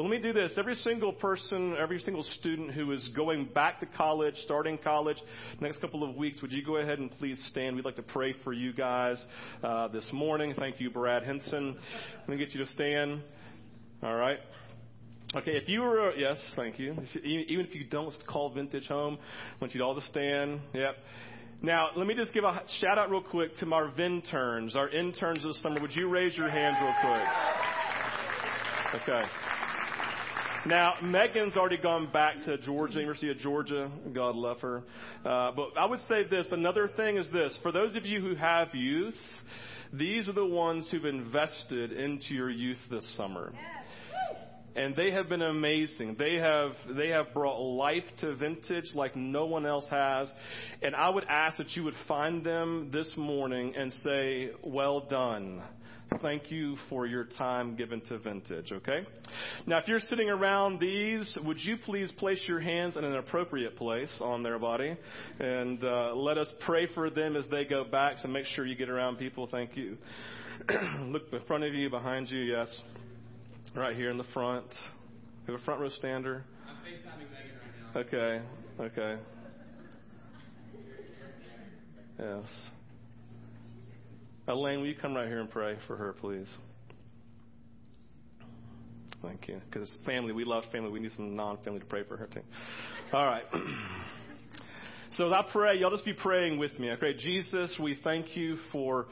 Well, let me do this. Every single person, every single student who is going back to college, starting college, next couple of weeks, would you go ahead and please stand? We'd like to pray for you guys uh, this morning. Thank you, Brad Henson. Let me get you to stand. All right. Okay, if you were, yes, thank you. If, even if you don't call Vintage home, I want you all to stand. Yep. Now, let me just give a shout out real quick to our interns, our interns this summer. Would you raise your hands real quick? Okay. Now, Megan's already gone back to Georgia, University of Georgia. God love her. Uh, but I would say this. Another thing is this. For those of you who have youth, these are the ones who've invested into your youth this summer. And they have been amazing. They have they have brought life to vintage like no one else has. And I would ask that you would find them this morning and say, "Well done." Thank you for your time given to Vintage, okay? Now, if you're sitting around these, would you please place your hands in an appropriate place on their body and uh, let us pray for them as they go back? So make sure you get around people. Thank you. Look in front of you, behind you, yes. Right here in the front. We have a front row stander. I'm FaceTiming Megan right now. Okay, okay. Yes. Elaine, will you come right here and pray for her, please? Thank you. Because family, we love family. We need some non family to pray for her, too. All right. So I pray, y'all just be praying with me. Okay, Jesus, we thank you for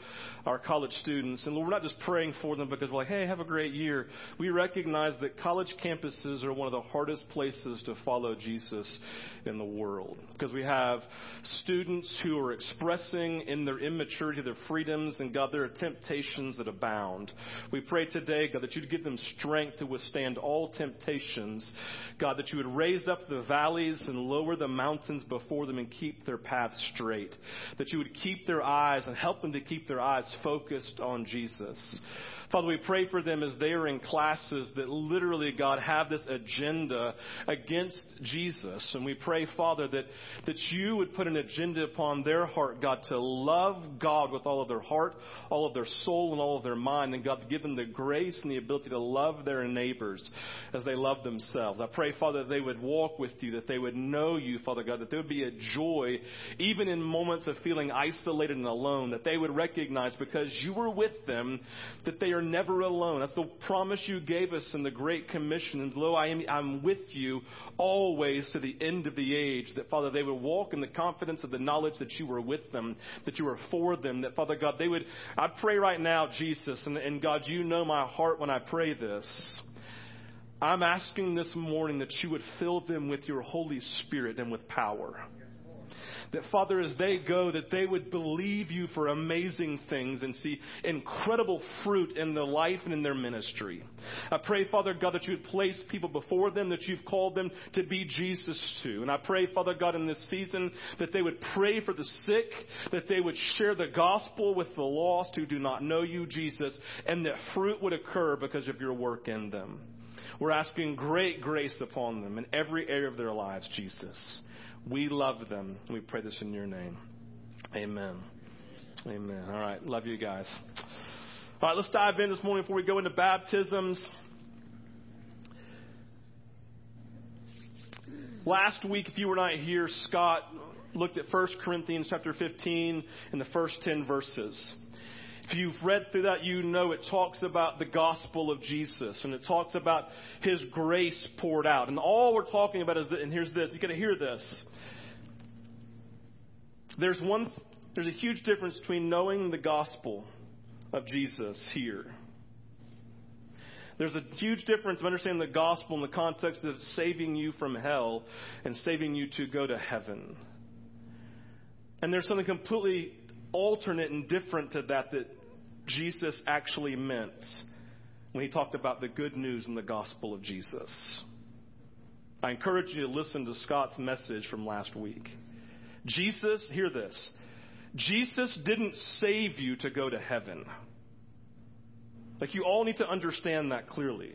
our college students. And Lord, we're not just praying for them because we're like, hey, have a great year. We recognize that college campuses are one of the hardest places to follow Jesus in the world. Because we have students who are expressing in their immaturity their freedoms, and God, there are temptations that abound. We pray today, God, that you'd give them strength to withstand all temptations. God, that you would raise up the valleys and lower the mountains before them and keep their path straight. That you would keep their eyes and help them to keep their eyes focused on Jesus. Father, we pray for them as they are in classes that literally, God, have this agenda against Jesus. And we pray, Father, that, that you would put an agenda upon their heart, God, to love God with all of their heart, all of their soul, and all of their mind. And God, give them the grace and the ability to love their neighbors as they love themselves. I pray, Father, that they would walk with you, that they would know you, Father God, that there would be a joy, even in moments of feeling isolated and alone, that they would recognize because you were with them, that they are are never alone. That's the promise you gave us in the Great Commission. And lo, I am I'm with you always to the end of the age. That, Father, they would walk in the confidence of the knowledge that you were with them, that you were for them. That, Father God, they would, I pray right now, Jesus, and, and God, you know my heart when I pray this. I'm asking this morning that you would fill them with your Holy Spirit and with power. That, Father, as they go, that they would believe you for amazing things and see incredible fruit in their life and in their ministry. I pray, Father God, that you would place people before them that you've called them to be Jesus to. And I pray, Father God, in this season that they would pray for the sick, that they would share the gospel with the lost who do not know you, Jesus, and that fruit would occur because of your work in them. We're asking great grace upon them in every area of their lives, Jesus. We love them. We pray this in your name. Amen. Amen. All right. Love you guys. All right, let's dive in this morning before we go into baptisms. Last week, if you were not here, Scott looked at 1 Corinthians chapter 15 and the first 10 verses. If you've read through that, you know it talks about the gospel of Jesus and it talks about his grace poured out. And all we're talking about is that, and here's this, you gotta hear this. There's one, there's a huge difference between knowing the gospel of Jesus here. There's a huge difference of understanding the gospel in the context of saving you from hell and saving you to go to heaven. And there's something completely alternate and different to that that Jesus actually meant when he talked about the good news and the gospel of Jesus. I encourage you to listen to Scott's message from last week. Jesus, hear this. Jesus didn't save you to go to heaven. Like you all need to understand that clearly.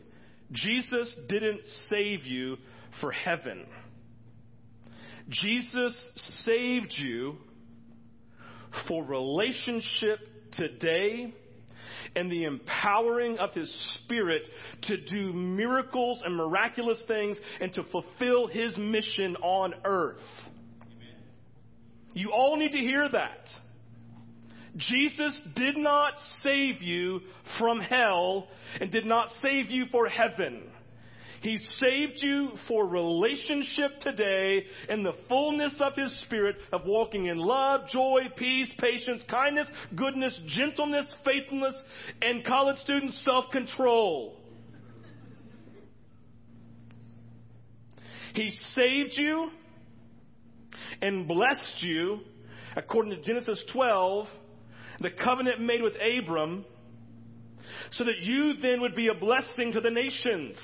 Jesus didn't save you for heaven. Jesus saved you for relationship today and the empowering of His Spirit to do miracles and miraculous things and to fulfill His mission on earth. You all need to hear that. Jesus did not save you from hell and did not save you for heaven. He saved you for relationship today in the fullness of His Spirit of walking in love, joy, peace, patience, kindness, goodness, gentleness, faithfulness, and college students, self-control. He saved you and blessed you according to Genesis 12, the covenant made with Abram, so that you then would be a blessing to the nations.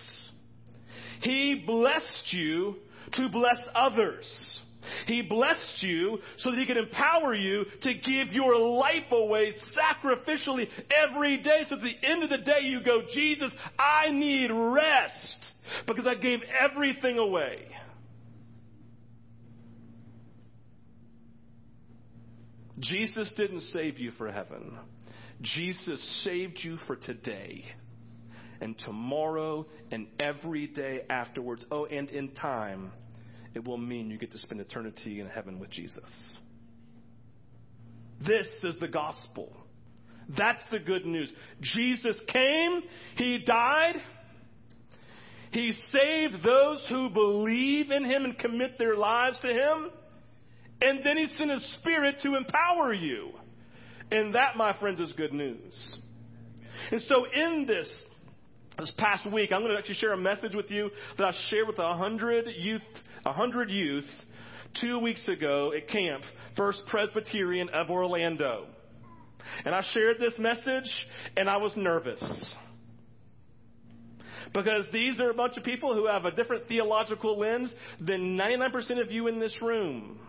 He blessed you to bless others. He blessed you so that He can empower you to give your life away sacrificially every day. So at the end of the day, you go, Jesus, I need rest because I gave everything away. Jesus didn't save you for heaven. Jesus saved you for today and tomorrow and every day afterwards. Oh, and in time, it will mean you get to spend eternity in heaven with Jesus. This is the gospel. That's the good news. Jesus came, He died, He saved those who believe in Him and commit their lives to Him, and then He sent His Spirit to empower you. And that, my friends, is good news. And so, in this this past week, I'm going to actually share a message with you that I shared with a hundred youth, a hundred youth, two weeks ago at camp, First Presbyterian of Orlando. And I shared this message, and I was nervous. Because these are a bunch of people who have a different theological lens than 99% of you in this room.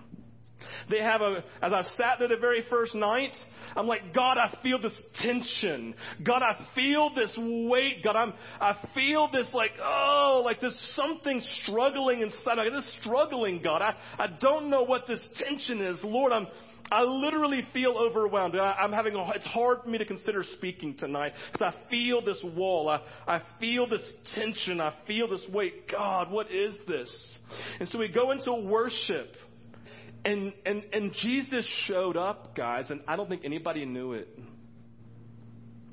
They have a, as I sat there the very first night, I'm like, God, I feel this tension. God, I feel this weight. God, I'm, I feel this like, oh, like there's something struggling inside. Like this struggling, God. I, I don't know what this tension is. Lord, I'm, I literally feel overwhelmed. I, am having a, it's hard for me to consider speaking tonight because I feel this wall. I, I feel this tension. I feel this weight. God, what is this? And so we go into worship. And, and, and Jesus showed up, guys, and I don't think anybody knew it.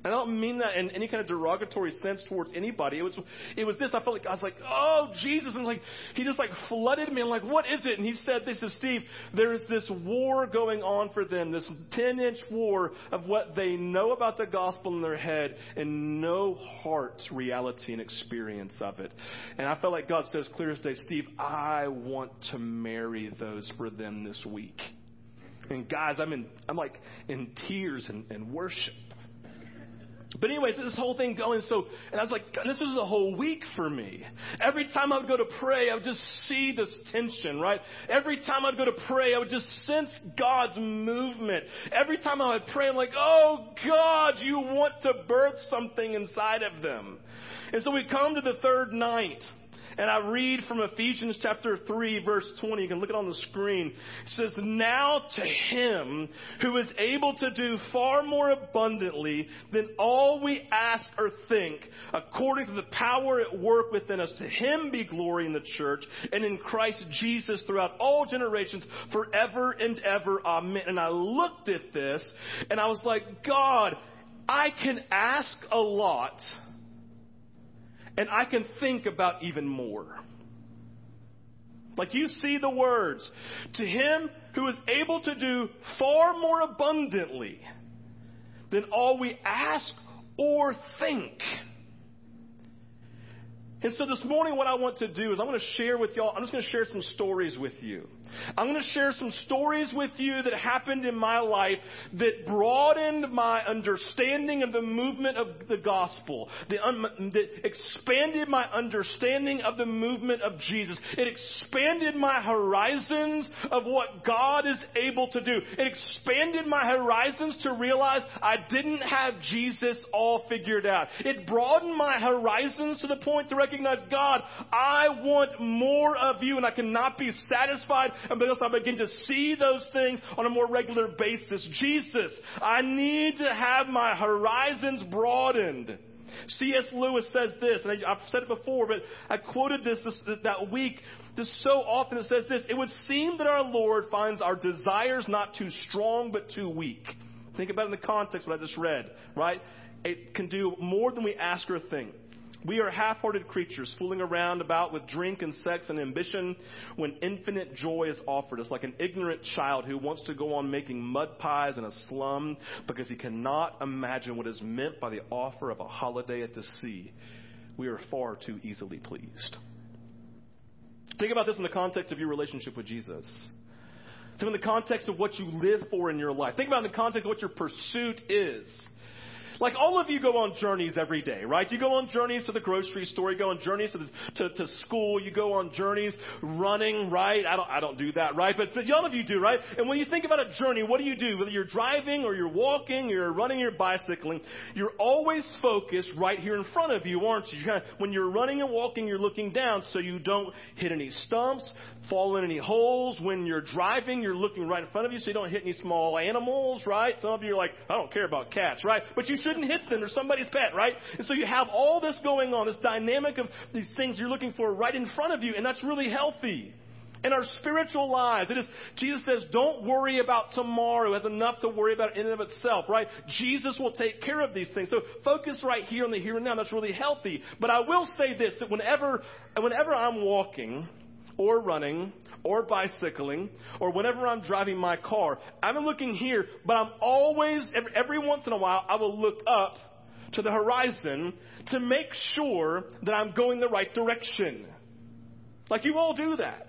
I don't mean that in any kind of derogatory sense towards anybody. It was, it was this. I felt like I was like, oh Jesus, and like he just like flooded me. I'm like, what is it? And he said, "This is Steve. There's this war going on for them. This 10 inch war of what they know about the gospel in their head and no heart reality and experience of it." And I felt like God says clear as day, Steve, I want to marry those for them this week. And guys, I'm in, I'm like in tears and, and worship. But anyways, this whole thing going so, and I was like, this was a whole week for me. Every time I would go to pray, I would just see this tension, right? Every time I'd go to pray, I would just sense God's movement. Every time I would pray, I'm like, oh God, you want to birth something inside of them. And so we come to the third night. And I read from Ephesians chapter 3 verse 20. You can look it on the screen. It says, Now to him who is able to do far more abundantly than all we ask or think, according to the power at work within us, to him be glory in the church and in Christ Jesus throughout all generations forever and ever. Amen. And I looked at this and I was like, God, I can ask a lot and I can think about even more. Like you see the words, to him who is able to do far more abundantly than all we ask or think. And so this morning, what I want to do is I'm going to share with y'all, I'm just going to share some stories with you. I'm going to share some stories with you that happened in my life that broadened my understanding of the movement of the gospel, that, um, that expanded my understanding of the movement of Jesus. It expanded my horizons of what God is able to do. It expanded my horizons to realize I didn't have Jesus all figured out. It broadened my horizons to the point to recognize, God, I want more of you and I cannot be satisfied and because I begin to see those things on a more regular basis. Jesus, I need to have my horizons broadened. C.S. Lewis says this, and I, have said it before, but I quoted this, this that week. This so often it says this. It would seem that our Lord finds our desires not too strong, but too weak. Think about it in the context of what I just read, right? It can do more than we ask or think. We are half hearted creatures fooling around about with drink and sex and ambition when infinite joy is offered us, like an ignorant child who wants to go on making mud pies in a slum because he cannot imagine what is meant by the offer of a holiday at the sea. We are far too easily pleased. Think about this in the context of your relationship with Jesus. Think in the context of what you live for in your life. Think about in the context of what your pursuit is. Like all of you go on journeys every day, right? You go on journeys to the grocery store, you go on journeys to, the, to, to school, you go on journeys running, right? I don't, I don't do that, right? But, but all of you do, right? And when you think about a journey, what do you do? Whether you're driving or you're walking, or you're running, you're bicycling, you're always focused right here in front of you, aren't you? you kind of, when you're running and walking, you're looking down so you don't hit any stumps, fall in any holes. When you're driving, you're looking right in front of you so you don't hit any small animals, right? Some of you are like, I don't care about cats, right? But you should shouldn't hit them. They're somebody's pet, right? And so you have all this going on, this dynamic of these things you're looking for right in front of you, and that's really healthy. In our spiritual lives, it is, Jesus says, don't worry about tomorrow. Has enough to worry about in and of itself, right? Jesus will take care of these things. So focus right here on the here and now. That's really healthy. But I will say this, that whenever, whenever I'm walking or running or bicycling or whenever I'm driving my car. I'm looking here, but I'm always, every, every once in a while, I will look up to the horizon to make sure that I'm going the right direction. Like you all do that.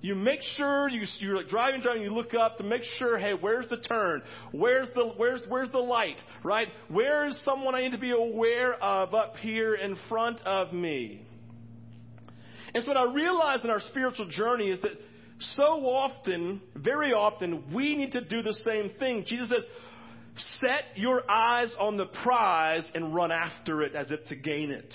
You make sure you, you're like driving, driving, you look up to make sure, hey, where's the turn? Where's the, where's, where's the light? Right? Where's someone I need to be aware of up here in front of me? And so what I realize in our spiritual journey is that so often, very often, we need to do the same thing. Jesus says, set your eyes on the prize and run after it as if to gain it.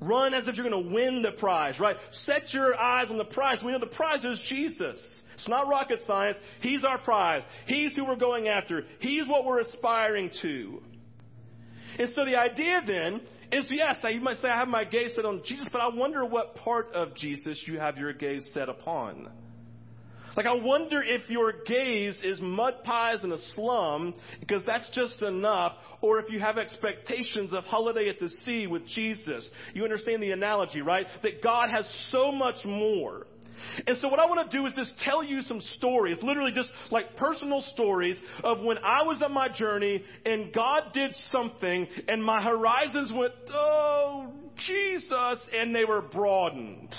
Run as if you're going to win the prize, right? Set your eyes on the prize. We know the prize is Jesus. It's not rocket science. He's our prize. He's who we're going after. He's what we're aspiring to. And so the idea then is yes, you might say I have my gaze set on Jesus, but I wonder what part of Jesus you have your gaze set upon. Like, I wonder if your gaze is mud pies in a slum, because that's just enough, or if you have expectations of holiday at the sea with Jesus. You understand the analogy, right? That God has so much more. And so what I want to do is just tell you some stories, literally just like personal stories of when I was on my journey and God did something and my horizons went, oh, Jesus, and they were broadened.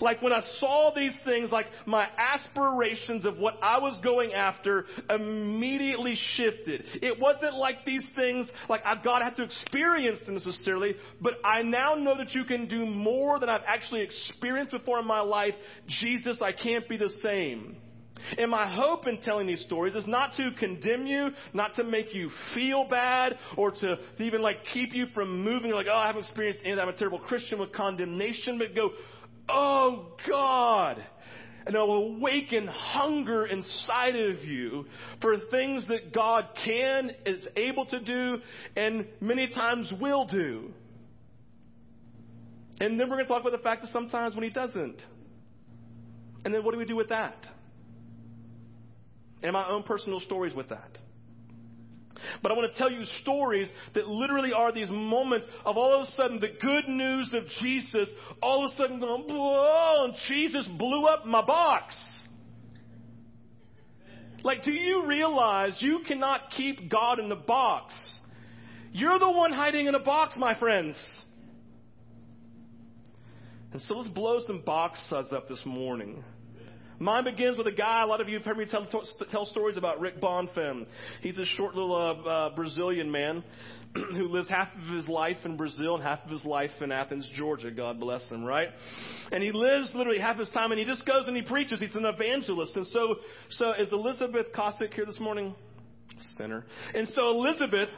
Like when I saw these things, like my aspirations of what I was going after immediately shifted. It wasn't like these things, like I, God had to have to experience them necessarily, but I now know that you can do more than I've actually experienced before in my life. Jesus, I can't be the same. And my hope in telling these stories is not to condemn you, not to make you feel bad, or to, to even like keep you from moving, like, oh, I haven't experienced any, I'm a terrible Christian with condemnation, but go, oh God, and it'll awaken hunger inside of you for things that God can, is able to do, and many times will do. And then we're going to talk about the fact that sometimes when He doesn't. And then what do we do with that? And my own personal stories with that. But I want to tell you stories that literally are these moments of all of a sudden the good news of Jesus, all of a sudden going, whoa, and Jesus blew up my box. Like, do you realize you cannot keep God in the box? You're the one hiding in a box, my friends. And so let's blow some box suds up this morning. Mine begins with a guy, a lot of you have heard me tell, tell stories about Rick Bonfim. He's a short little uh, uh, Brazilian man who lives half of his life in Brazil and half of his life in Athens, Georgia. God bless him, right? And he lives literally half his time and he just goes and he preaches. He's an evangelist. And so, so is Elizabeth Kosick here this morning? Sinner. And so Elizabeth,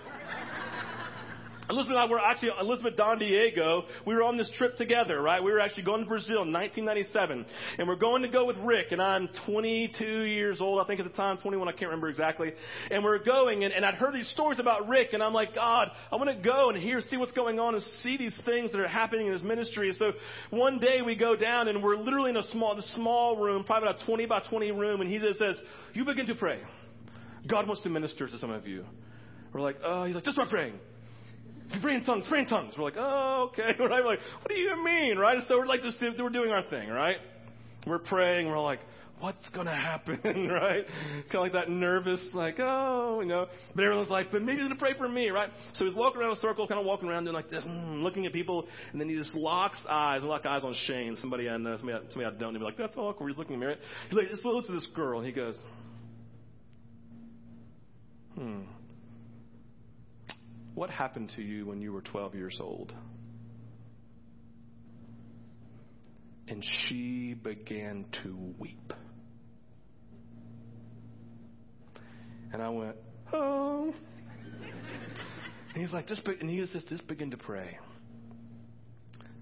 Elizabeth and I were actually, Elizabeth Don Diego, we were on this trip together, right? We were actually going to Brazil in 1997. And we're going to go with Rick, and I'm 22 years old, I think at the time, 21, I can't remember exactly. And we're going, and, and I'd heard these stories about Rick, and I'm like, God, I want to go and hear, see what's going on, and see these things that are happening in his ministry. And so one day we go down, and we're literally in a small, the small room, probably about a 20 by 20 room, and he just says, You begin to pray. God wants to minister to some of you. We're like, Oh, he's like, Just start praying pray in tongues, pray in tongues. We're like, oh, okay. Right? We're like, what do you mean, right? So we're like, just we're doing our thing, right? We're praying. We're like, what's going to happen, right? Kind of like that nervous, like, oh, you know. But everyone's like, but maybe to pray for me, right? So he's walking around a circle, kind of walking around doing like this, mm, looking at people, and then he just locks eyes, lock eyes on Shane, somebody I know, somebody I, somebody I don't know. Like, that's awkward. He's looking at me, right? He's like, just looks at this girl, and he goes, hmm. What happened to you when you were 12 years old? And she began to weep. And I went, oh. And he's like, just, and he says, just begin to pray.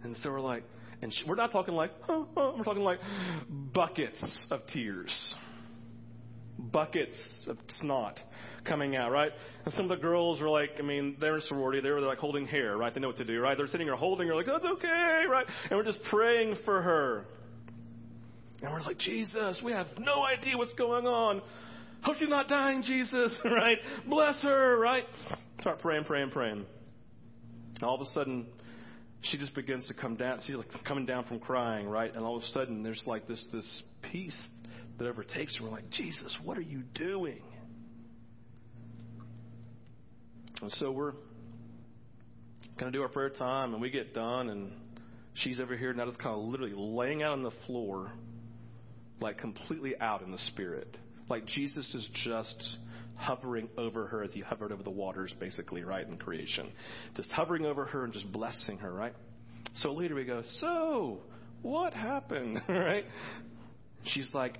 And so we're like, and she, we're not talking like, oh, oh, we're talking like buckets of tears, buckets of snot coming out, right? And some of the girls were like, I mean, they're in sorority, they were like holding hair, right? They know what to do, right? They're sitting here holding her, like, that's okay, right? And we're just praying for her. And we're like, Jesus, we have no idea what's going on. Hope she's not dying, Jesus, right? Bless her, right? Start praying, praying, praying. And all of a sudden, she just begins to come down. She's like coming down from crying, right? And all of a sudden, there's like this this peace that overtakes her. We're like, Jesus, what are you doing? And so we're going to do our prayer time, and we get done, and she's over here, now just kind of literally laying out on the floor, like completely out in the spirit. Like Jesus is just hovering over her as he hovered over the waters, basically, right, in creation. Just hovering over her and just blessing her, right? So later we go, So, what happened, right? She's like,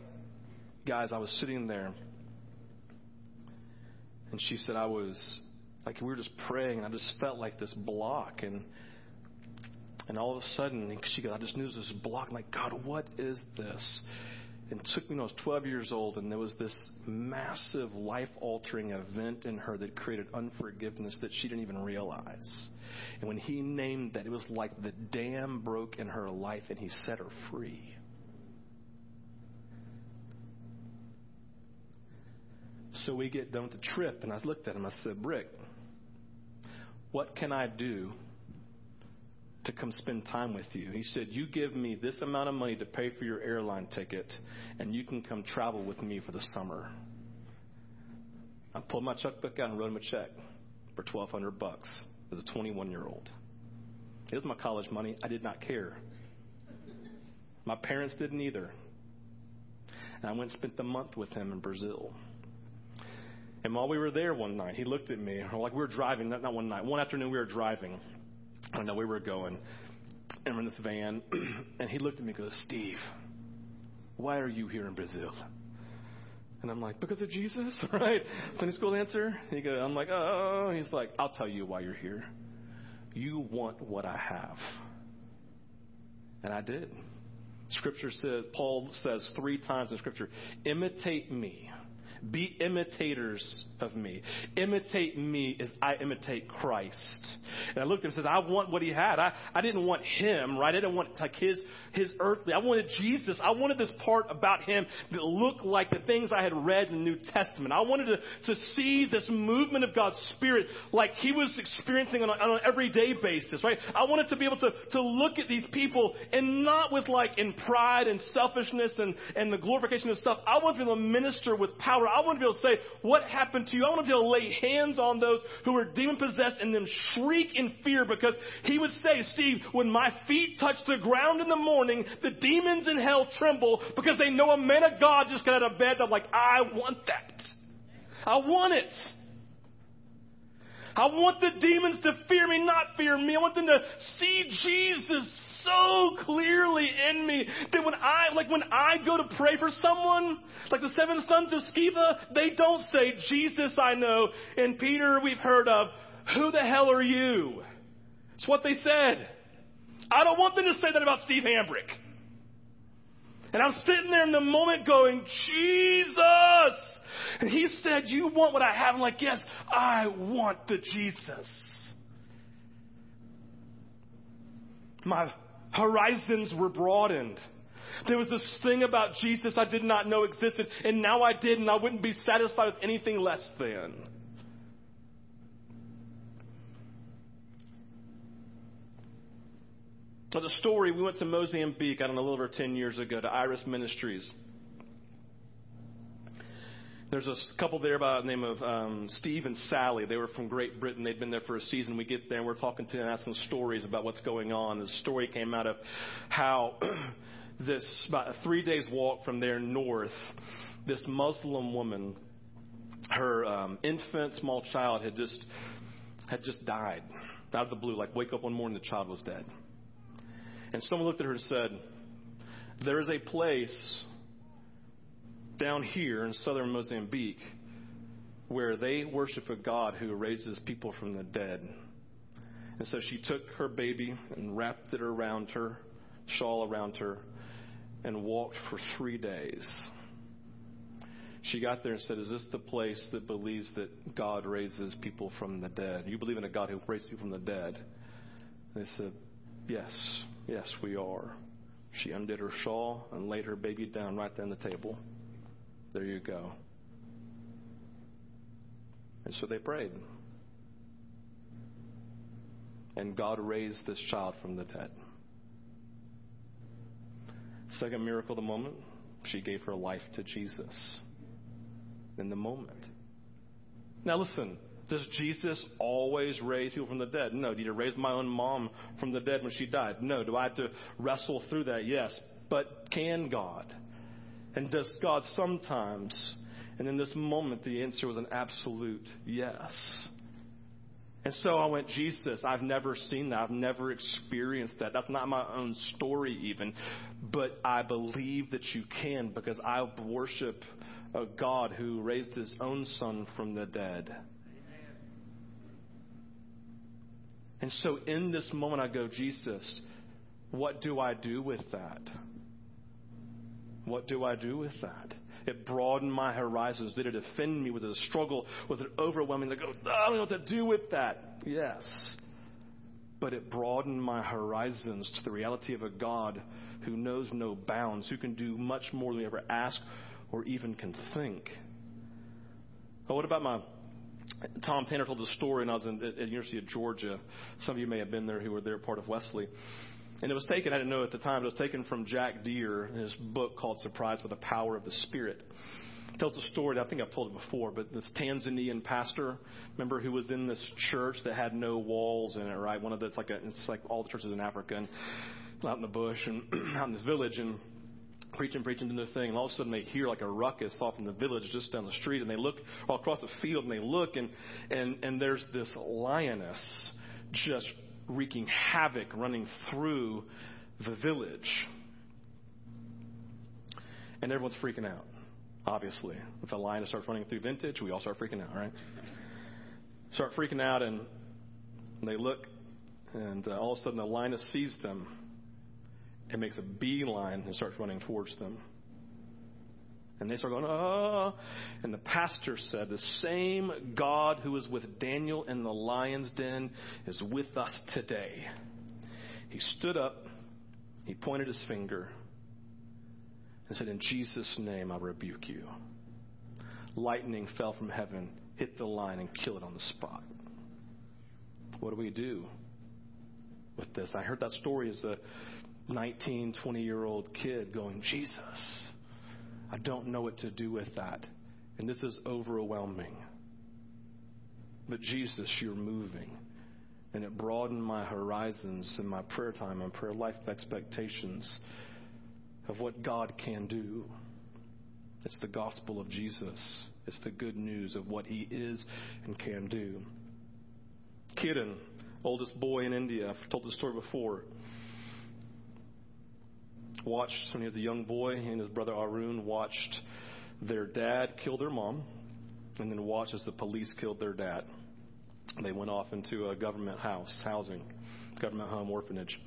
Guys, I was sitting there, and she said, I was like we were just praying, and I just felt like this block, and and all of a sudden, she goes, I just knew this block. I'm like, God, what is this? And it took me when I was 12 years old, and there was this massive life altering event in her that created unforgiveness that she didn't even realize. And when he named that, it was like the dam broke in her life, and he set her free. So we get done with the trip, and I looked at him. I said, Rick, what can I do to come spend time with you? He said, You give me this amount of money to pay for your airline ticket, and you can come travel with me for the summer. I pulled my checkbook out and wrote him a check for twelve hundred bucks as a twenty one year old. It was my college money. I did not care. My parents didn't either. And I went and spent the month with him in Brazil. And while we were there one night, he looked at me, like we were driving, not, not one night, one afternoon we were driving. I don't know where we were going. And we're in this van, and he looked at me and goes, Steve, why are you here in Brazil? And I'm like, because of Jesus, right? Sunday school answer. He goes, I'm like, oh. He's like, I'll tell you why you're here. You want what I have. And I did. Scripture says, Paul says three times in Scripture, imitate me be imitators of me. Imitate me as I imitate Christ. And I looked at him and said, I want what he had. I, I didn't want him, right? I didn't want like his, his earthly. I wanted Jesus. I wanted this part about him that looked like the things I had read in the New Testament. I wanted to, to see this movement of God's Spirit like he was experiencing on, a, on an everyday basis, right? I wanted to be able to, to look at these people and not with like in pride and selfishness and, and the glorification of stuff. I wanted to be able to minister with power. I want to be able to say, what happened to you? I want able to lay hands on those who are demon possessed and then shriek in fear because he would say, Steve, when my feet touch the ground in the morning, the demons in hell tremble because they know a man of God just got out of bed. I'm like, I want that. I want it. I want the demons to fear me, not fear me. I want them to see Jesus so clearly in me that when I, like when I go to pray for someone, like the seven sons of Sceva, they don't say, Jesus I know, and Peter we've heard of, Who the hell are you? It's what they said. I don't want them to say that about Steve Hambrick. And I'm sitting there in the moment going, Jesus! And he said, You want what I have? I'm like, Yes, I want the Jesus. My horizons were broadened. There was this thing about Jesus I did not know existed, and now I did, and I wouldn't be satisfied with anything less than. But the story, we went to Mozambique, I don't know, a little over 10 years ago to Iris Ministries. There's a couple there by the name of um, Steve and Sally. They were from Great Britain. They'd been there for a season. We get there and we're talking to them, asking stories about what's going on. The story came out of how this, about a three days walk from there north, this Muslim woman, her um, infant small child had just had just died out of the blue. Like wake up one morning, the child was dead. And someone looked at her and said, There is a place down here in southern Mozambique where they worship a God who raises people from the dead. And so she took her baby and wrapped it around her, shawl around her, and walked for three days. She got there and said, Is this the place that believes that God raises people from the dead? You believe in a God who raises people from the dead? And they said, Yes, yes, we are. She undid her shawl and laid her baby down right there on the table. There you go. And so they prayed. And God raised this child from the dead. Second miracle of the moment, she gave her life to Jesus in the moment. Now listen, does Jesus always raise people from the dead? No. Did he raise my own mom from the dead when she died? No. Do I have to wrestle through that? Yes. But can God? And does God sometimes? And in this moment, the answer was an absolute yes. And so I went, Jesus, I've never seen that. I've never experienced that. That's not my own story, even. But I believe that you can because I worship a God who raised his own son from the dead. And so in this moment, I go, Jesus, what do I do with that? What do I do with that? It broadened my horizons. Did it offend me? Was it a struggle? Was it overwhelming? Go, oh, I don't know what to do with that. Yes. But it broadened my horizons to the reality of a God who knows no bounds, who can do much more than we ever ask or even can think. Oh, what about my Tom Tanner told a story when I was in, at the University of Georgia. Some of you may have been there who were there, part of Wesley. And it was taken, I didn't know at the time, it was taken from Jack Deere in his book called Surprised by the Power of the Spirit. It tells a story I think I've told it before, but this Tanzanian pastor, remember, who was in this church that had no walls in it, right? One of the, it's like, a, it's like all the churches in Africa and out in the bush and out in this village. And preaching, preaching, doing their thing, and all of a sudden they hear like a ruckus off in the village just down the street, and they look all across the field, and they look, and and and there's this lioness just wreaking havoc running through the village, and everyone's freaking out. Obviously, if a lion starts running through vintage, we all start freaking out, right? Start freaking out, and they look, and uh, all of a sudden the lioness sees them and makes a beeline and starts running towards them. And they start going, oh. And the pastor said, The same God who was with Daniel in the lion's den is with us today. He stood up, he pointed his finger, and said, In Jesus' name I rebuke you. Lightning fell from heaven, hit the lion, and killed it on the spot. What do we do with this? I heard that story as a 19, 20 year old kid going, Jesus, I don't know what to do with that. And this is overwhelming. But Jesus, you're moving. And it broadened my horizons in my prayer time and prayer life expectations of what God can do. It's the gospel of Jesus. It's the good news of what he is and can do. Kiran, oldest boy in India, I've told the story before watched when he was a young boy, and his brother Arun watched their dad kill their mom, and then watched as the police killed their dad. They went off into a government house, housing, government home, orphanage.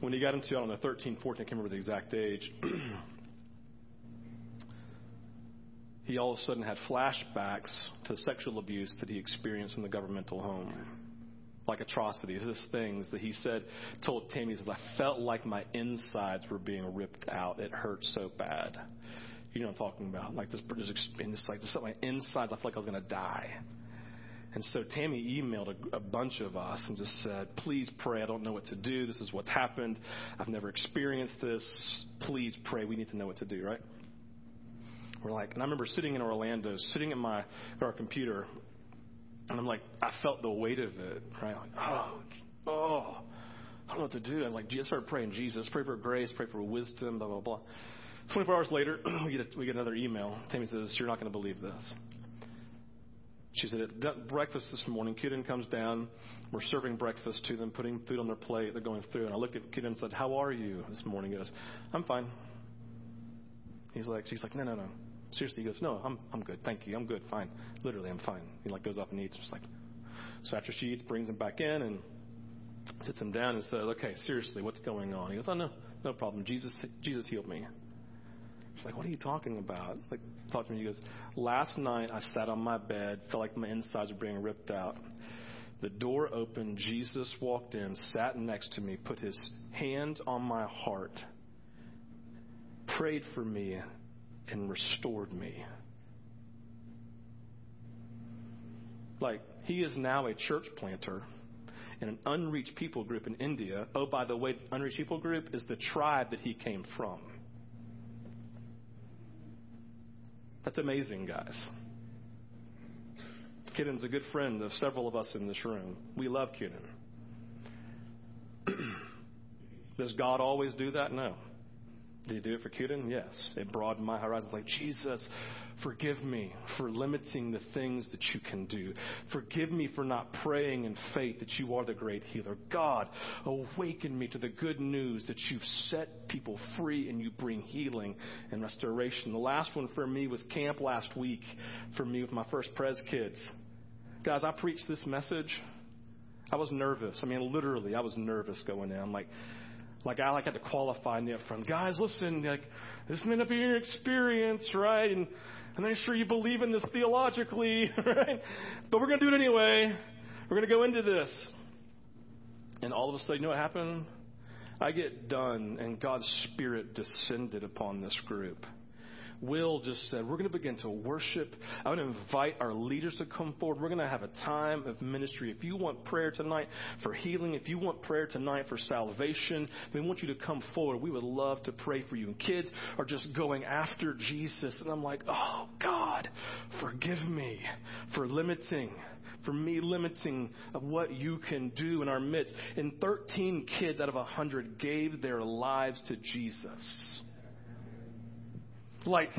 When he got into, I don't know, 13, 14, I can't remember the exact age, he all of a sudden had flashbacks to sexual abuse that he experienced in the governmental home. Like atrocities, this things that he said, told Tammy, he says, I felt like my insides were being ripped out. It hurt so bad. You know what I'm talking about. Like this, just like, just like my insides, I felt like I was going to die. And so Tammy emailed a, a, bunch of us and just said, please pray. I don't know what to do. This is what's happened. I've never experienced this. Please pray. We need to know what to do, right? We're like, and I remember sitting in Orlando, sitting at my, at our computer, and I'm like, I felt the weight of it, right? Like, oh, oh, I don't know what to do. And like, I started praying, Jesus, pray for grace, pray for wisdom, blah, blah, blah. 24 hours later, we get, a, we get another email. Tammy says, You're not going to believe this. She said, At breakfast this morning, Kidden comes down. We're serving breakfast to them, putting food on their plate. They're going through. And I looked at Kidden and said, How are you this morning? He goes, I'm fine. He's like, She's like, No, no, no. Seriously, he goes, No, I'm, I'm good. Thank you. I'm good. Fine. Literally, I'm fine. He like goes off and eats. Just like, so after she eats, brings him back in and sits him down and says, Okay, seriously, what's going on? He goes, Oh, no, no problem. Jesus, Jesus healed me. She's like, what are you talking about? Like, talk to me. He goes, last night I sat on my bed, felt like my insides were being ripped out. The door opened. Jesus walked in, sat next to me, put his hand on my heart, prayed for me, and restored me. Like, he is now a church planter in an unreached people group in India. Oh, by the way, the unreached people group is the tribe that he came from. That's amazing, guys. Kidden's a good friend of several of us in this room. We love Kidden. Does God always do that? No. Did he do it for Kidden? Yes. It broadened my horizons like, Jesus, Forgive me for limiting the things that you can do. Forgive me for not praying in faith that you are the great healer. God, awaken me to the good news that you've set people free and you bring healing and restoration. The last one for me was camp last week for me with my first Pres kids. Guys, I preached this message. I was nervous. I mean, literally, I was nervous going in. I'm like, like I like had to qualify in the upfront. Guys, listen, like this may not be your experience, right? And I'm not sure you believe in this theologically, right? But we're to do it anyway. We're to go into this. And all of a sudden, you know what happened? I get done, and God's Spirit descended upon this group. Will just said, We're going to begin to worship. I to invite our leaders to come forward. We're going to have a time of ministry. If you want prayer tonight for healing, if you want prayer tonight for salvation, we want you to come forward. We would love to pray for you. And kids are just going after Jesus. And I'm like, Oh, God, forgive me for limiting for me limiting of what you can do in our midst. And 13 kids out of 100 gave their lives to Jesus like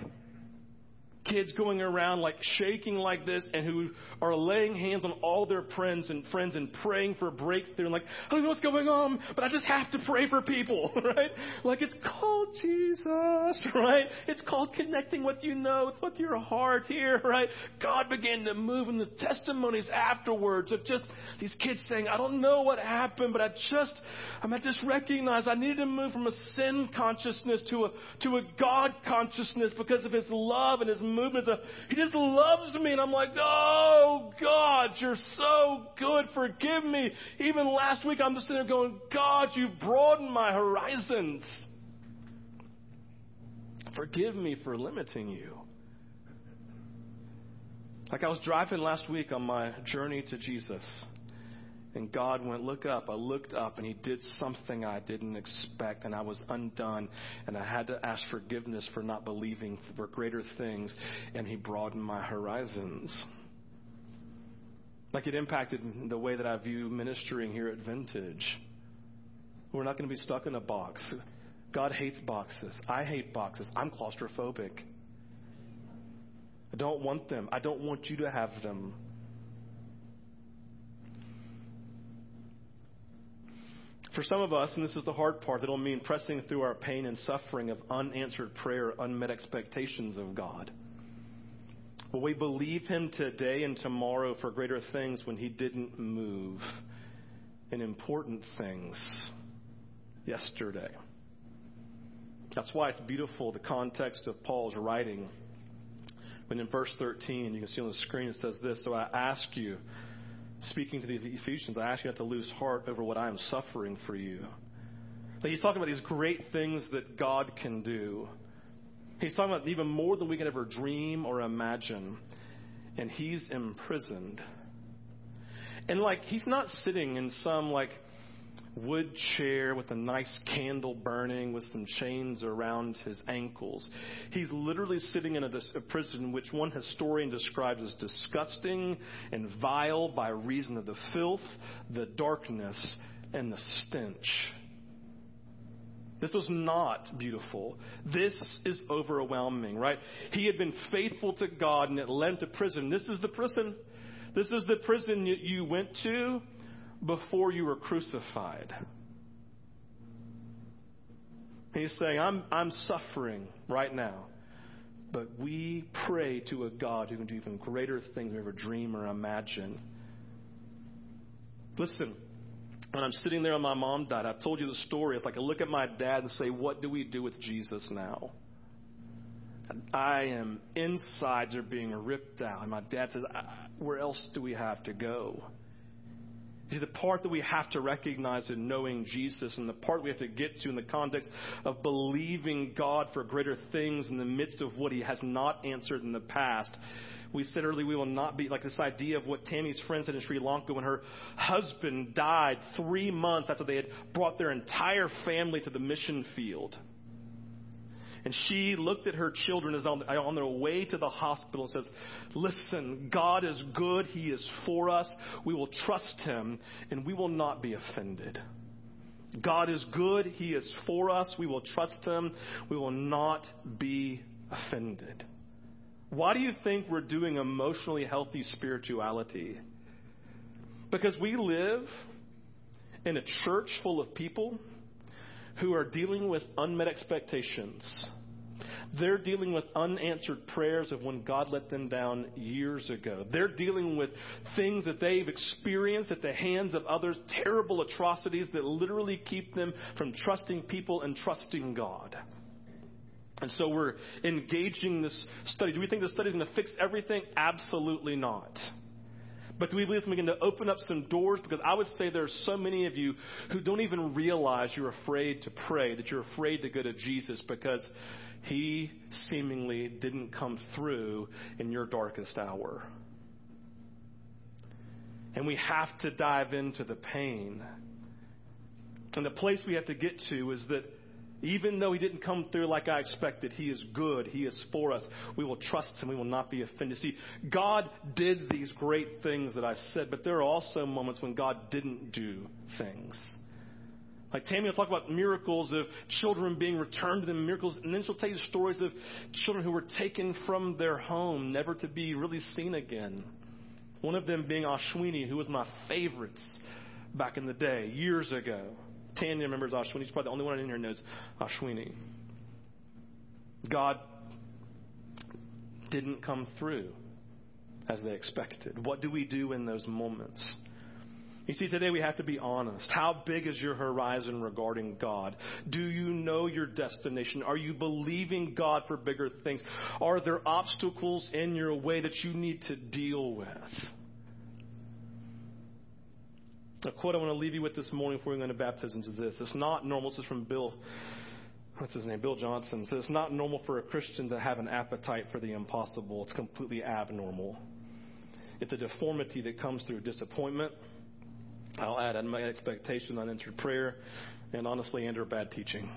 kids going around like shaking like this and who are laying hands on all their friends and friends and praying for breakthrough and like, I don't know what's going on, but I just have to pray for people, right? Like it's called Jesus, right? It's called connecting what you know. It's with your heart here, right? God began to move in the testimonies afterwards of just these kids saying, I don't know what happened, but I just, I just recognized I needed to move from a sin consciousness to a, to a God consciousness because of His love and His movement. He just loves me. And I'm like, oh God, you're so good. Forgive me. Even last week I'm just sitting there going, God, you've broadened my horizons. Forgive me for limiting you. Like I was driving last week on my journey to Jesus. And God went, Look up. I looked up and He did something I didn't expect, and I was undone. And I had to ask forgiveness for not believing for greater things, and He broadened my horizons. Like it impacted the way that I view ministering here at Vintage. We're not going to be stuck in a box. God hates boxes. I hate boxes. I'm claustrophobic. I don't want them. I don't want you to have them. For some of us, and this is the hard part, that'll mean pressing through our pain and suffering of unanswered prayer, unmet expectations of God. Will we believe him today and tomorrow for greater things when he didn't move in important things yesterday? That's why it's beautiful, the context of Paul's writing. When in verse 13, you can see on the screen, it says this So I ask you, speaking to the Ephesians, I ask you not to lose heart over what I am suffering for you. Like he's talking about these great things that God can do. He's talking about even more than we can ever dream or imagine. And he's imprisoned. And like, he's not sitting in some like wood chair with a nice candle burning with some chains around his ankles. He's literally sitting in a, a, prison which one historian describes as disgusting and vile by reason of the filth, the darkness, and the stench. This was not beautiful. This is overwhelming, right? He had been faithful to God and it led him to prison. This is the prison. This is the prison you went to before you were crucified. He's saying, I'm, I'm suffering right now. But we pray to a God who can do even greater things we ever dream or imagine. Listen, when I'm sitting there and my mom died, I've told you the story. It's like I look at my dad and say, What do we do with Jesus now? I am insides are being ripped out. And my dad says, Where else do we have to go? See, the part that we have to recognize in knowing Jesus and the part we have to get to in the context of believing God for greater things in the midst of what he has not answered in the past. We said earlier we will not be like this idea of what Tammy's friend said in Sri Lanka when her husband died three months after they had brought their entire family to the mission field. And she looked at her children as on, on their way to the hospital and says, Listen, God is good. He is for us. We will trust Him and we will not be offended. God is good. He is for us. We will trust Him. We will not be offended. Why do you think we're doing emotionally healthy spirituality? Because we live in a church full of people who are dealing with unmet expectations. They're dealing with unanswered prayers of when God let them down years ago. They're dealing with things that they've experienced at the hands of others, terrible atrocities that literally keep them from trusting people and trusting God. And so we're engaging this study. Do we think the study is going to fix everything? Absolutely not. But do we believe going to open up some doors? Because I would say there are so many of you who don't even realize you're afraid to pray, that you're afraid to go to Jesus because he seemingly didn't come through in your darkest hour. And we have to dive into the pain. And the place we have to get to is that even though he didn't come through like I expected, he is good. He is for us. We will trust him. We will not be offended. See, God did these great things that I said, but there are also moments when God didn't do things. Like Tammy will talk about miracles of children being returned to them, miracles, and then she'll tell you stories of children who were taken from their home, never to be really seen again. One of them being Ashwini, who was my favorites back in the day, years ago. Tanya remembers Ashwini. She's probably the only one in here knows Ashwini. God didn't come through as they expected. What do we do in those moments? You see, today we have to be honest. How big is your horizon regarding God? Do you know your destination? Are you believing God for bigger things? Are there obstacles in your way that you need to deal with? A quote I want to leave you with this morning before we go into baptisms is this. It's not normal. This is from Bill, what's his name? Bill Johnson. Says it's not normal for a Christian to have an appetite for the impossible. It's completely abnormal. It's a deformity that comes through disappointment. I'll add my expectation, unanswered prayer, and honestly, under bad teaching.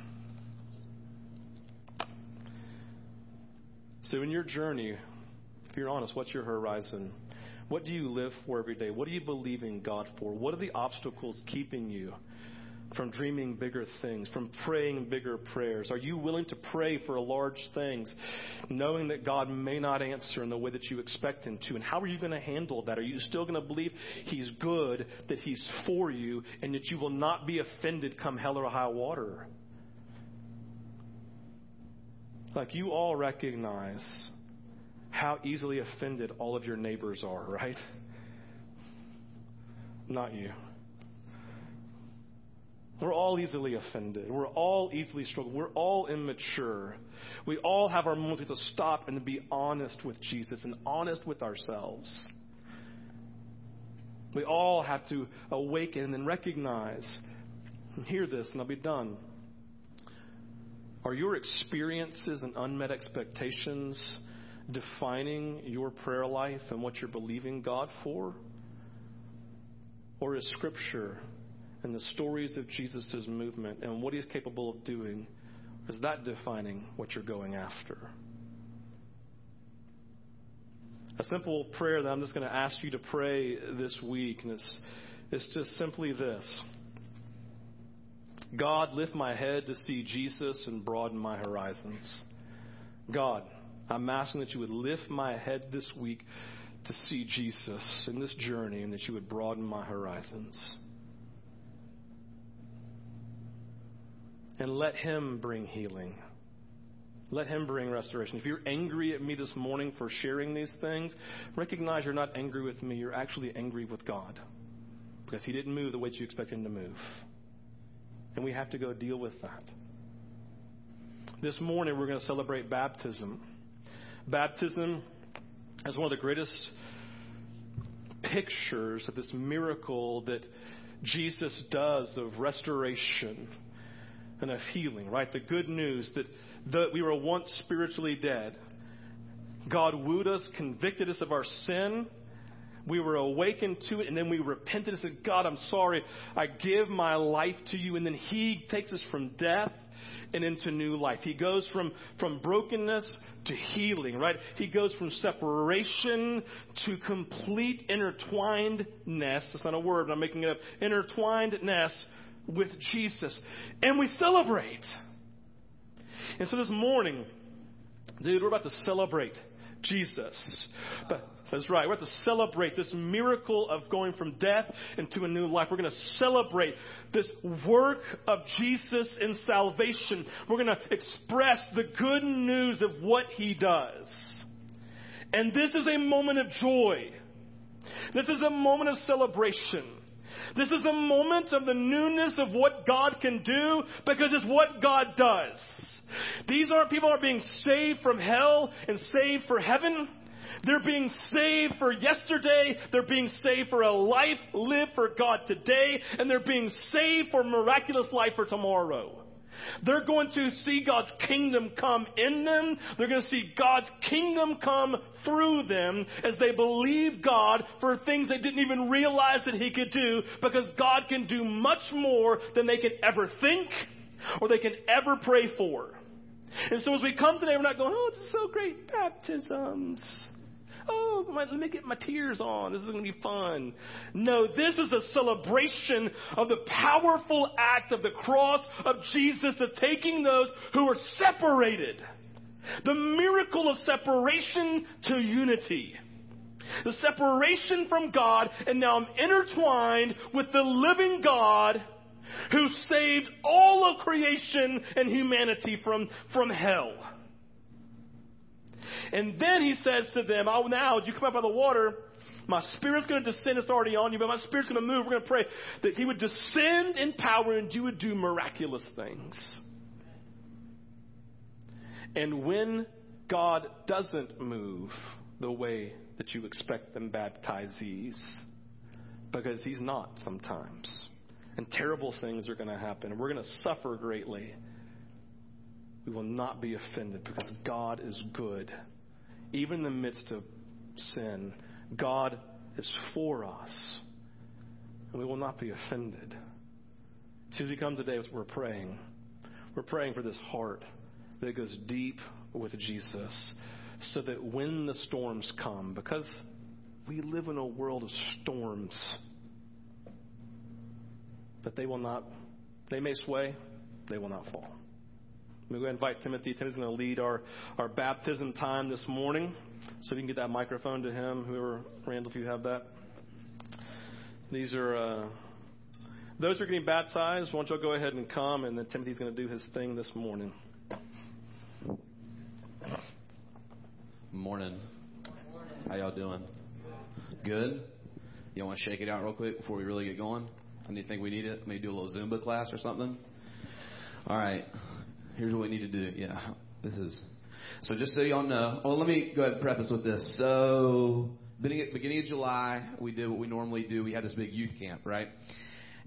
So, in your journey, if you're honest, what's your horizon? What do you live for every day? What do you believe in God for? What are the obstacles keeping you from dreaming bigger things, from praying bigger prayers? Are you willing to pray for large things, knowing that God may not answer in the way that you expect Him to? And how are you going to handle that? Are you still going to believe He's good, that He's for you, and that you will not be offended come hell or high water? Like you all recognize how easily offended all of your neighbors are, right? Not you. We're all easily offended. We're all easily struggling. We're all immature. We all have our moments to stop and be honest with Jesus and honest with ourselves. We all have to awaken and recognize and hear this, and I'll be done. Are your experiences and unmet expectations defining your prayer life and what you're believing God for? Or is Scripture and the stories of Jesus' movement and what he's capable of doing, is that defining what you're going after? A simple prayer that I'm just going to ask you to pray this week, and it's, it's just simply this God, lift my head to see Jesus and broaden my horizons. God, I'm asking that you would lift my head this week to see Jesus in this journey and that you would broaden my horizons. and let Him bring healing. Let Him bring restoration. If you're angry at me this morning for sharing these things, recognize you're not angry with me. You're actually angry with God because He didn't move the way you expect Him to move. And we have to go deal with that. This morning, we're going to celebrate baptism. Baptism is one of the greatest pictures of this miracle that Jesus does of restoration and of healing, right? The good news that, that we were once spiritually dead. God wooed us, convicted us of our sin. We were awakened to it, and then we repented and said, God, I'm sorry. I give my life to you. And then He takes us from death and into new life. He goes from, from brokenness to healing, right? He goes from separation to complete intertwinedness. That's not a word, but I'm making it up. Intertwinedness with Jesus. And we celebrate. And so this morning, dude, we're about to celebrate Jesus. But that's right. We're to celebrate this miracle of going from death into a new life. We're going to celebrate this work of Jesus in salvation. We're going to express the good news of what he does. And this is a moment of joy. This is a moment of celebration. This is a moment of the newness of what God can do because it's what God does. These aren't people are being saved from hell and saved for heaven. They're being saved for yesterday. They're being saved for a life lived for God today. And they're being saved for miraculous life for tomorrow. They're going to see God's kingdom come in them. They're going to see God's kingdom come through them as they believe God for things they didn't even realize that He could do because God can do much more than they can ever think or they can ever pray for. And so as we come today, we're not going, oh, it's so great, baptisms. Oh, my, let me get my tears on. This is going to be fun. No, this is a celebration of the powerful act of the cross of Jesus of taking those who are separated. The miracle of separation to unity. The separation from God, and now I'm intertwined with the living God who saved all of creation and humanity from, from hell. And then he says to them, Oh, now, as you come up out of the water, my spirit's going to descend. It's already on you, but my spirit's going to move. We're going to pray that he would descend in power and you would do miraculous things. And when God doesn't move the way that you expect them baptizees, because he's not sometimes, and terrible things are going to happen, and we're going to suffer greatly, we will not be offended because God is good even in the midst of sin, God is for us. And we will not be offended. So as we come today, we're praying. We're praying for this heart that goes deep with Jesus so that when the storms come, because we live in a world of storms, that they will not, they may sway, they will not fall. We're going to invite Timothy. Timothy's going to lead our, our baptism time this morning. So if you can get that microphone to him, whoever, Randall, if you have that. These are, uh, those who are getting baptized, why don't y'all go ahead and come, and then Timothy's going to do his thing this morning. Morning. How y'all doing? Good? Y'all want to shake it out real quick before we really get going? I need, think we need it. Maybe do a little Zumba class or something. All right. Here's what we need to do. Yeah, this is. So just so y'all know, well, let me go ahead and preface with this. So beginning beginning of July, we did what we normally do. We had this big youth camp, right?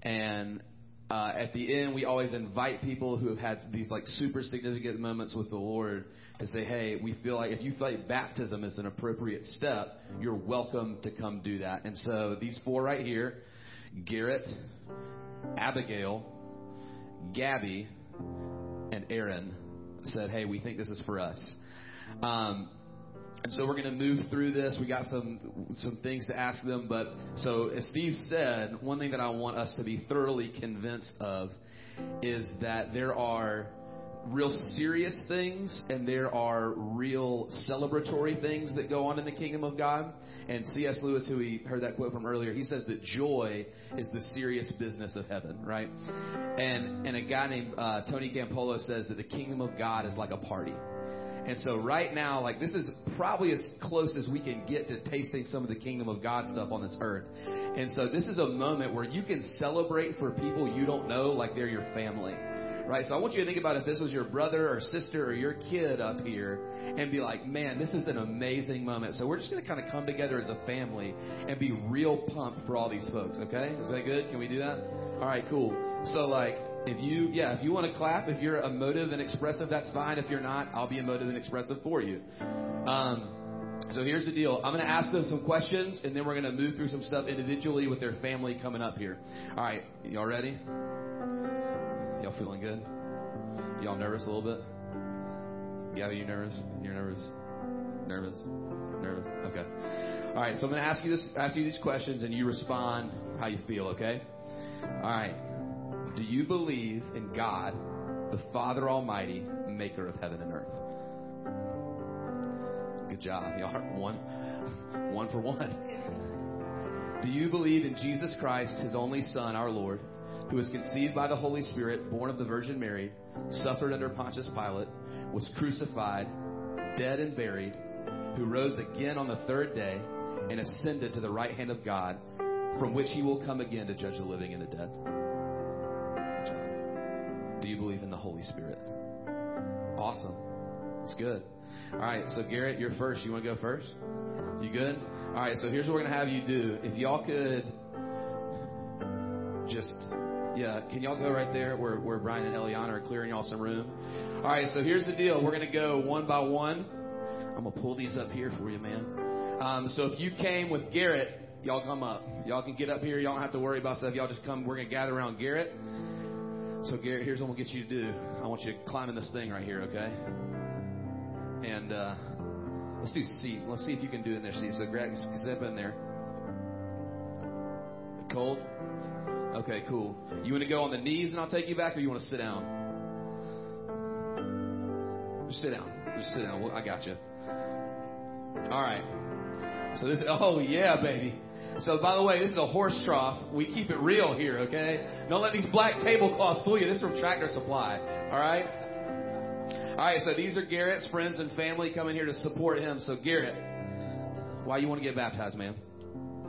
And uh, at the end, we always invite people who have had these like super significant moments with the Lord to say, hey, we feel like if you feel like baptism is an appropriate step, you're welcome to come do that. And so these four right here, Garrett, Abigail, Gabby, Aaron said, hey, we think this is for us. Um, and so we're going to move through this. We got some some things to ask them, but so as Steve said, one thing that I want us to be thoroughly convinced of is that there are real serious things and there are real celebratory things that go on in the kingdom of God. And C.S. Lewis, who we heard that quote from earlier, he says that joy is the serious business of heaven, right? And and a guy named uh, Tony Campolo says that the kingdom of God is like a party. And so right now, like this is probably as close as we can get to tasting some of the kingdom of God stuff on this earth. And so this is a moment where you can celebrate for people you don't know like they're your family right? So I want you to think about if this was your brother or sister or your kid up here and be like, man, this is an amazing moment. So we're just going to kind of come together as a family and be real pumped for all these folks, okay? Is that good? Can we do that? All right, cool. So like, if you, yeah, if you want to clap, if you're emotive and expressive, that's fine. If you're not, I'll be emotive and expressive for you. Um, so here's the deal. I'm going to ask them some questions, and then we're going to move through some stuff individually with their family coming up here. All right, y'all ready? Y'all feeling good? Y'all nervous a little bit? Yeah, you nervous? You're nervous? Nervous? Nervous? Okay. All right. So I'm going to ask you this, ask you these questions, and you respond how you feel. Okay. All right. Do you believe in God, the Father Almighty, Maker of heaven and earth? Good job. Y'all are one, one for one. Do you believe in Jesus Christ, His only Son, our Lord? Who was conceived by the Holy Spirit, born of the Virgin Mary, suffered under Pontius Pilate, was crucified, dead and buried, who rose again on the third day and ascended to the right hand of God, from which he will come again to judge the living and the dead. John, Do you believe in the Holy Spirit? Awesome. It's good. All right, so Garrett, you're first. You want to go first? You good? All right, so here's what we're going to have you do. If y'all could just yeah, can y'all go right there where, where Brian and Eliana are clearing y'all some room? All right, so here's the deal. We're going to go one by one. I'm going to pull these up here for you, man. Um, so if you came with Garrett, y'all come up. Y'all can get up here. Y'all don't have to worry about stuff. Y'all just come. We're going to gather around Garrett. So, Garrett, here's what we'll get you to do. I want you to climb in this thing right here, okay? And uh, let's do C. Let's see if you can do it in there, C. So, grab, zip in there. Cold? Okay, cool. You want to go on the knees and I'll take you back, or you want to sit down? Just sit down. Just sit down. I got you. All right. So this. Oh yeah, baby. So by the way, this is a horse trough. We keep it real here, okay? Don't let these black tablecloths fool you. This is from Tractor Supply. All right. All right. So these are Garrett's friends and family coming here to support him. So Garrett, why you want to get baptized, man?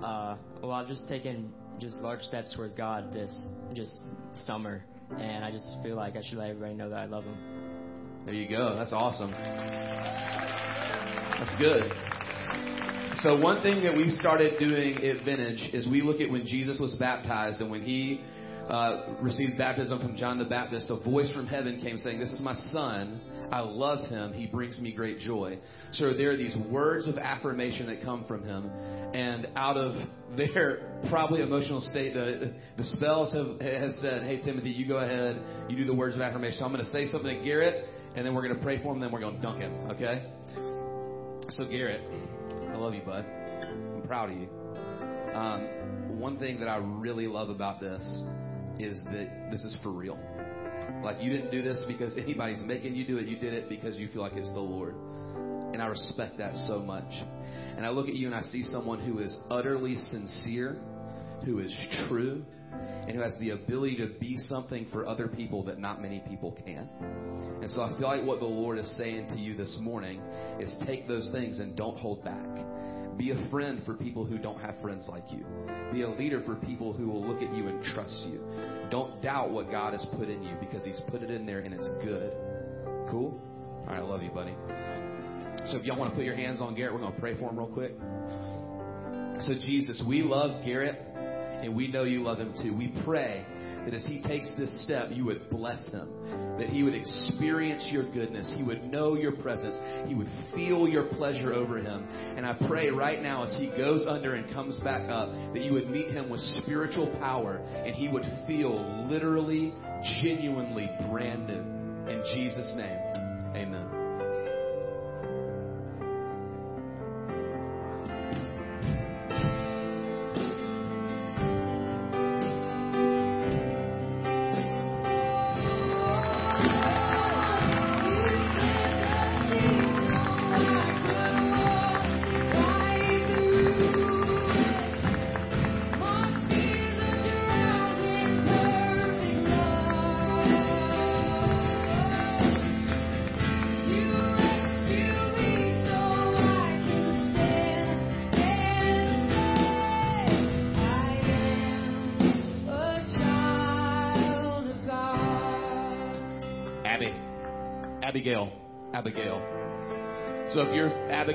Uh, well, I've just taken just large steps towards God this just summer, and I just feel like I should let everybody know that I love Him. There you go. That's awesome. That's good. So one thing that we started doing at Vintage is we look at when Jesus was baptized and when he uh, received baptism from John the Baptist, a voice from heaven came saying, "This is my son." I love him. He brings me great joy. So there are these words of affirmation that come from him. And out of their probably emotional state, the, the spells have has said, Hey, Timothy, you go ahead. You do the words of affirmation. So I'm going to say something to Garrett, and then we're going to pray for him, and then we're going to dunk him. Okay? So, Garrett, I love you, bud. I'm proud of you. Um, one thing that I really love about this is that this is for real. Like you didn't do this because anybody's making you do it. You did it because you feel like it's the Lord. And I respect that so much. And I look at you and I see someone who is utterly sincere, who is true, and who has the ability to be something for other people that not many people can. And so I feel like what the Lord is saying to you this morning is take those things and don't hold back Be a friend for people who don't have friends like you. Be a leader for people who will look at you and trust you. Don't doubt what God has put in you because He's put it in there and it's good. Cool? All right, I love you, buddy. So if y'all want to put your hands on Garrett, we're going to pray for him real quick. So, Jesus, we love Garrett and we know you love him too. We pray that as he takes this step, you would bless him, that he would experience your goodness, he would know your presence, he would feel your pleasure over him. And I pray right now as he goes under and comes back up, that you would meet him with spiritual power and he would feel literally, genuinely brand new. In Jesus' name, amen.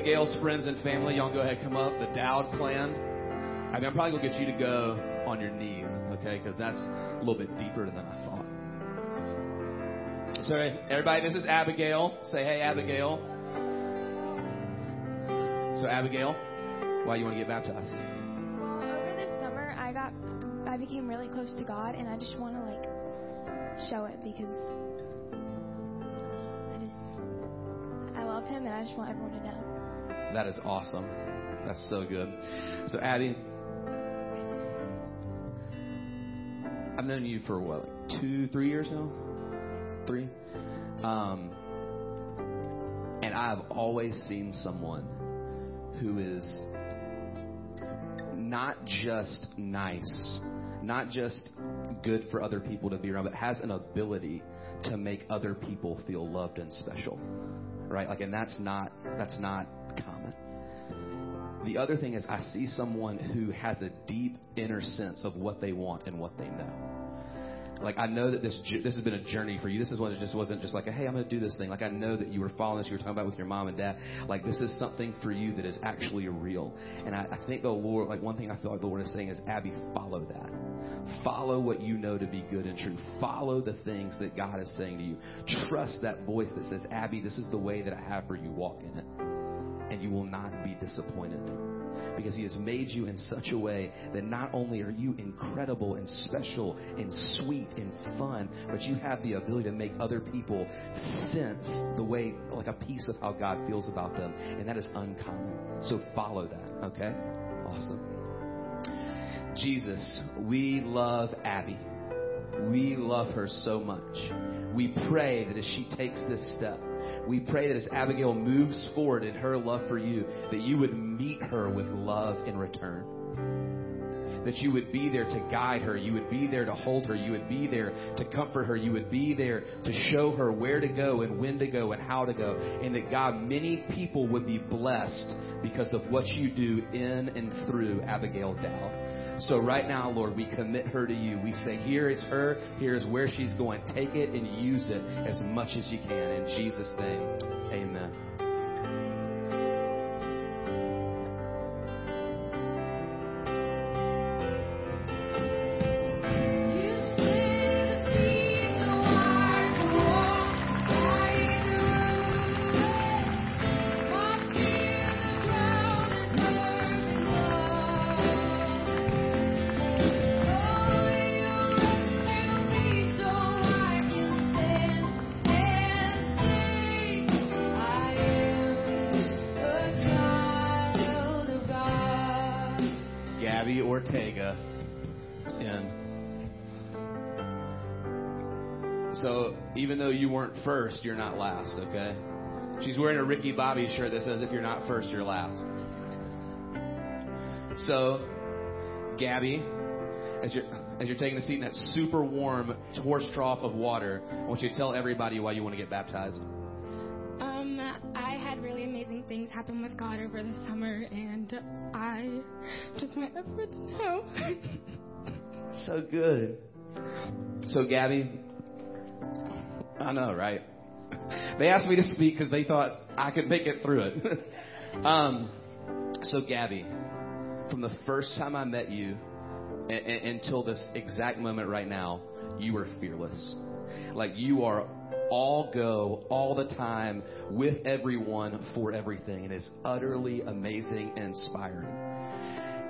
Abigail's friends and family, y'all go ahead come up. The Dowd clan. I mean, I'm probably gonna get you to go on your knees, okay? Because that's a little bit deeper than I thought. So everybody, this is Abigail. Say hey, Abigail. So Abigail, why you want to get baptized? Well, over this summer, I got, I became really close to God, and I just want to like show it because I just, I love him, and I just want everyone to know. That is awesome. That's so good. So, Addie, I've known you for what, like two, three years now? Three? Um, and I've always seen someone who is not just nice, not just good for other people to be around, but has an ability to make other people feel loved and special right? Like, and that's not that's not common. The other thing is, I see someone who has a deep inner sense of what they want and what they know. Like I know that this this has been a journey for you. This is one that just wasn't just like, hey, I'm going to do this thing. Like I know that you were following this. You were talking about with your mom and dad. Like this is something for you that is actually real. And I, I think the Lord, like one thing I feel like the Lord is saying is, Abby, follow that. Follow what you know to be good and true. Follow the things that God is saying to you. Trust that voice that says, Abby, this is the way that I have for you. Walk in it. And you will not be disappointed. Because He has made you in such a way that not only are you incredible and special and sweet and fun, but you have the ability to make other people sense the way, like a piece of how God feels about them. And that is uncommon. So follow that, okay? Awesome. Jesus, we love Abby. We love her so much. We pray that as she takes this step, we pray that as Abigail moves forward in her love for you, that you would meet her with love in return. That you would be there to guide her. You would be there to hold her. You would be there to comfort her. You would be there to show her where to go and when to go and how to go. And that God, many people would be blessed because of what you do in and through Abigail Dowd. So right now, Lord, we commit her to you. We say, here is her. Here is where she's going. Take it and use it as much as you can. In Jesus' name, amen. Ortega. And so, even though you weren't first, you're not last, okay? She's wearing a Ricky Bobby shirt that says, if you're not first, you're last. So, Gabby, as you're, as you're taking a seat in that super warm horse trough of water, I want you to tell everybody why you want to get baptized. Had really amazing things happen with God over the summer, and I just want everyone to know. So good. So, Gabby, I know, right? They asked me to speak because they thought I could make it through it. um, so, Gabby, from the first time I met you a- a- until this exact moment right now, you were fearless. Like you are all go, all the time, with everyone, for everything. And It is utterly amazing and inspiring.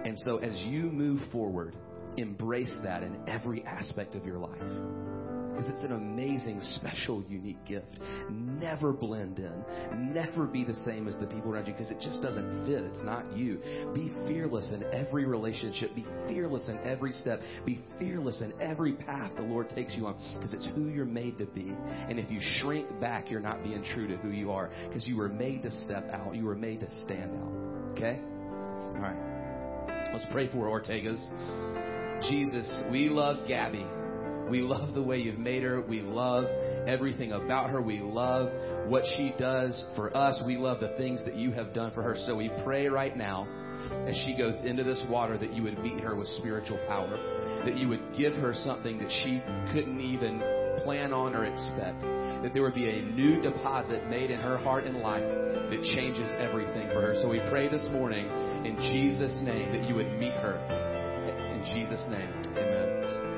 And so, as you move forward, embrace that in every aspect of your life. Because it's an amazing, special, unique gift. Never blend in. Never be the same as the people around you because it just doesn't fit. It's not you. Be fearless in every relationship. Be fearless in every step. Be fearless in every path the Lord takes you on because it's who you're made to be. And if you shrink back, you're not being true to who you are because you were made to step out. You were made to stand out. Okay? All right. Let's pray for Ortegas. Jesus, we love Gabby. We love the way you've made her. We love everything about her. We love what she does for us. We love the things that you have done for her. So we pray right now as she goes into this water that you would meet her with spiritual power, that you would give her something that she couldn't even plan on or expect, that there would be a new deposit made in her heart and life that changes everything for her. So we pray this morning in Jesus' name that you would meet her. In Jesus' name, amen.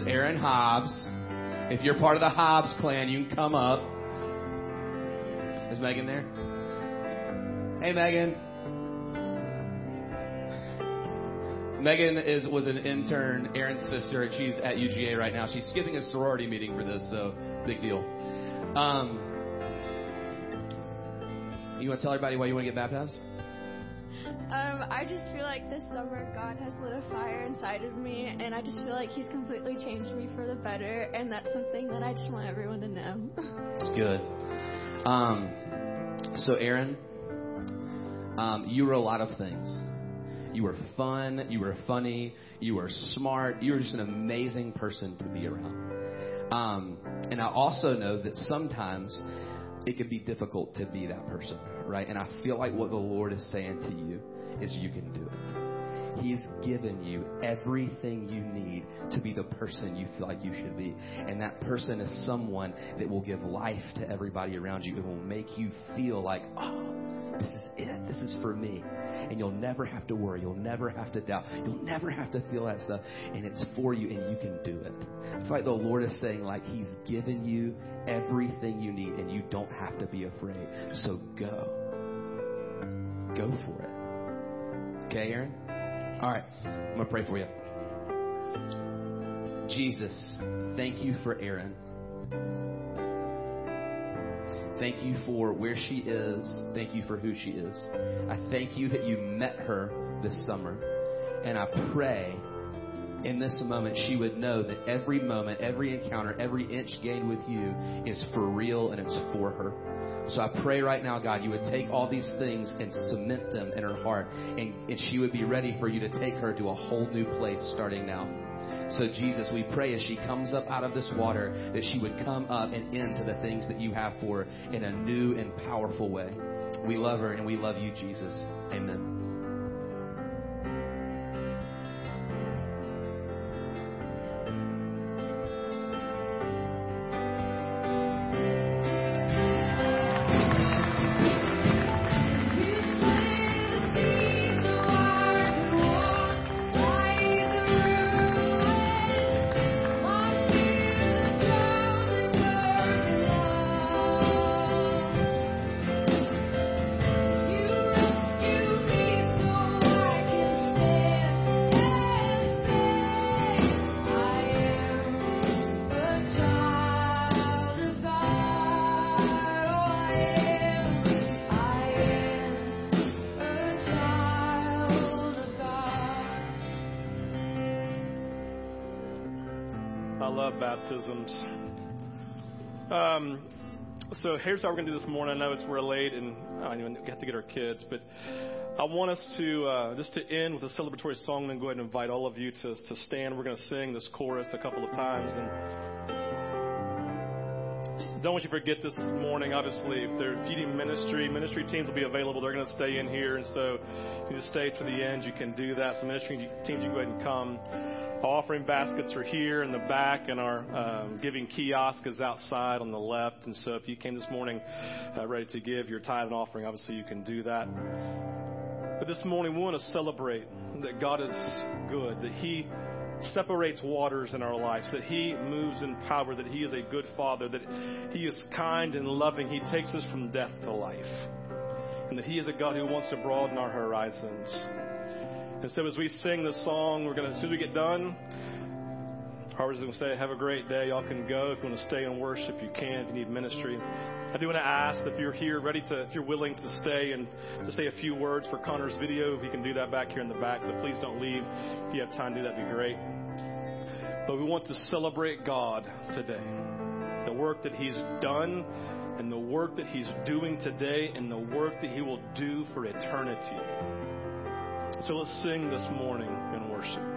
Is Aaron Hobbs. If you're part of the Hobbs clan, you can come up. Is Megan there? Hey, Megan. Megan is was an intern, Aaron's sister, and she's at UGA right now. She's skipping a sorority meeting for this, so big deal. Um, you want to tell everybody why you want to get baptized? I just feel like this summer God has lit a fire inside of me, and I just feel like He's completely changed me for the better, and that's something that I just want everyone to know. It's good. Um, so, Aaron, um, you were a lot of things. You were fun. You were funny. You were smart. You were just an amazing person to be around. Um, and I also know that sometimes it can be difficult to be that person, right? And I feel like what the Lord is saying to you is you can do it. He's given you everything you need to be the person you feel like you should be. And that person is someone that will give life to everybody around you. It will make you feel like, oh, this is it. This is for me. And you'll never have to worry. You'll never have to doubt. You'll never have to feel that stuff. And it's for you and you can do it. I feel like the Lord is saying, like, He's given you everything you need and you don't have to be afraid. So go. Go for it. Okay, Aaron? All right. I'm going to pray for you. Jesus, thank you for Aaron. Thank you for where she is. Thank you for who she is. I thank you that you met her this summer. And I pray in this moment she would know that every moment, every encounter, every inch gained with you is for real and it's for her. So I pray right now, God, you would take all these things and cement them in her heart. And, and she would be ready for you to take her to a whole new place starting now. So, Jesus, we pray as she comes up out of this water that she would come up and into the things that you have for her in a new and powerful way. We love her and we love you, Jesus. Amen. Love baptisms. Um, so here's how we're going to do this morning. I know it's we're late and I don't even have to get our kids, but I want us to uh, just to end with a celebratory song and then go ahead and invite all of you to, to stand. We're going to sing this chorus a couple of times and don't want you to forget this morning. Obviously, if they're feeding ministry, ministry teams will be available. They're going to stay in here, and so if you just stay to the end, you can do that. So ministry teams, you can go ahead and come. Offering baskets are here in the back, and our um, giving kiosk is outside on the left. And so, if you came this morning uh, ready to give your tithe and offering, obviously you can do that. But this morning, we want to celebrate that God is good, that He separates waters in our lives, that He moves in power, that He is a good Father, that He is kind and loving. He takes us from death to life. And that He is a God who wants to broaden our horizons. And so as we sing this song, we're going to, as soon as we get done, Harvard's going to say, have a great day. Y'all can go. If you want to stay and worship, you can. If you need ministry. I do want to ask if you're here, ready to, if you're willing to stay and to say a few words for Connor's video, if you can do that back here in the back. So please don't leave. If you have time to do that, would be great. But we want to celebrate God today. The work that He's done and the work that He's doing today and the work that He will do for eternity. So let's sing this morning in worship.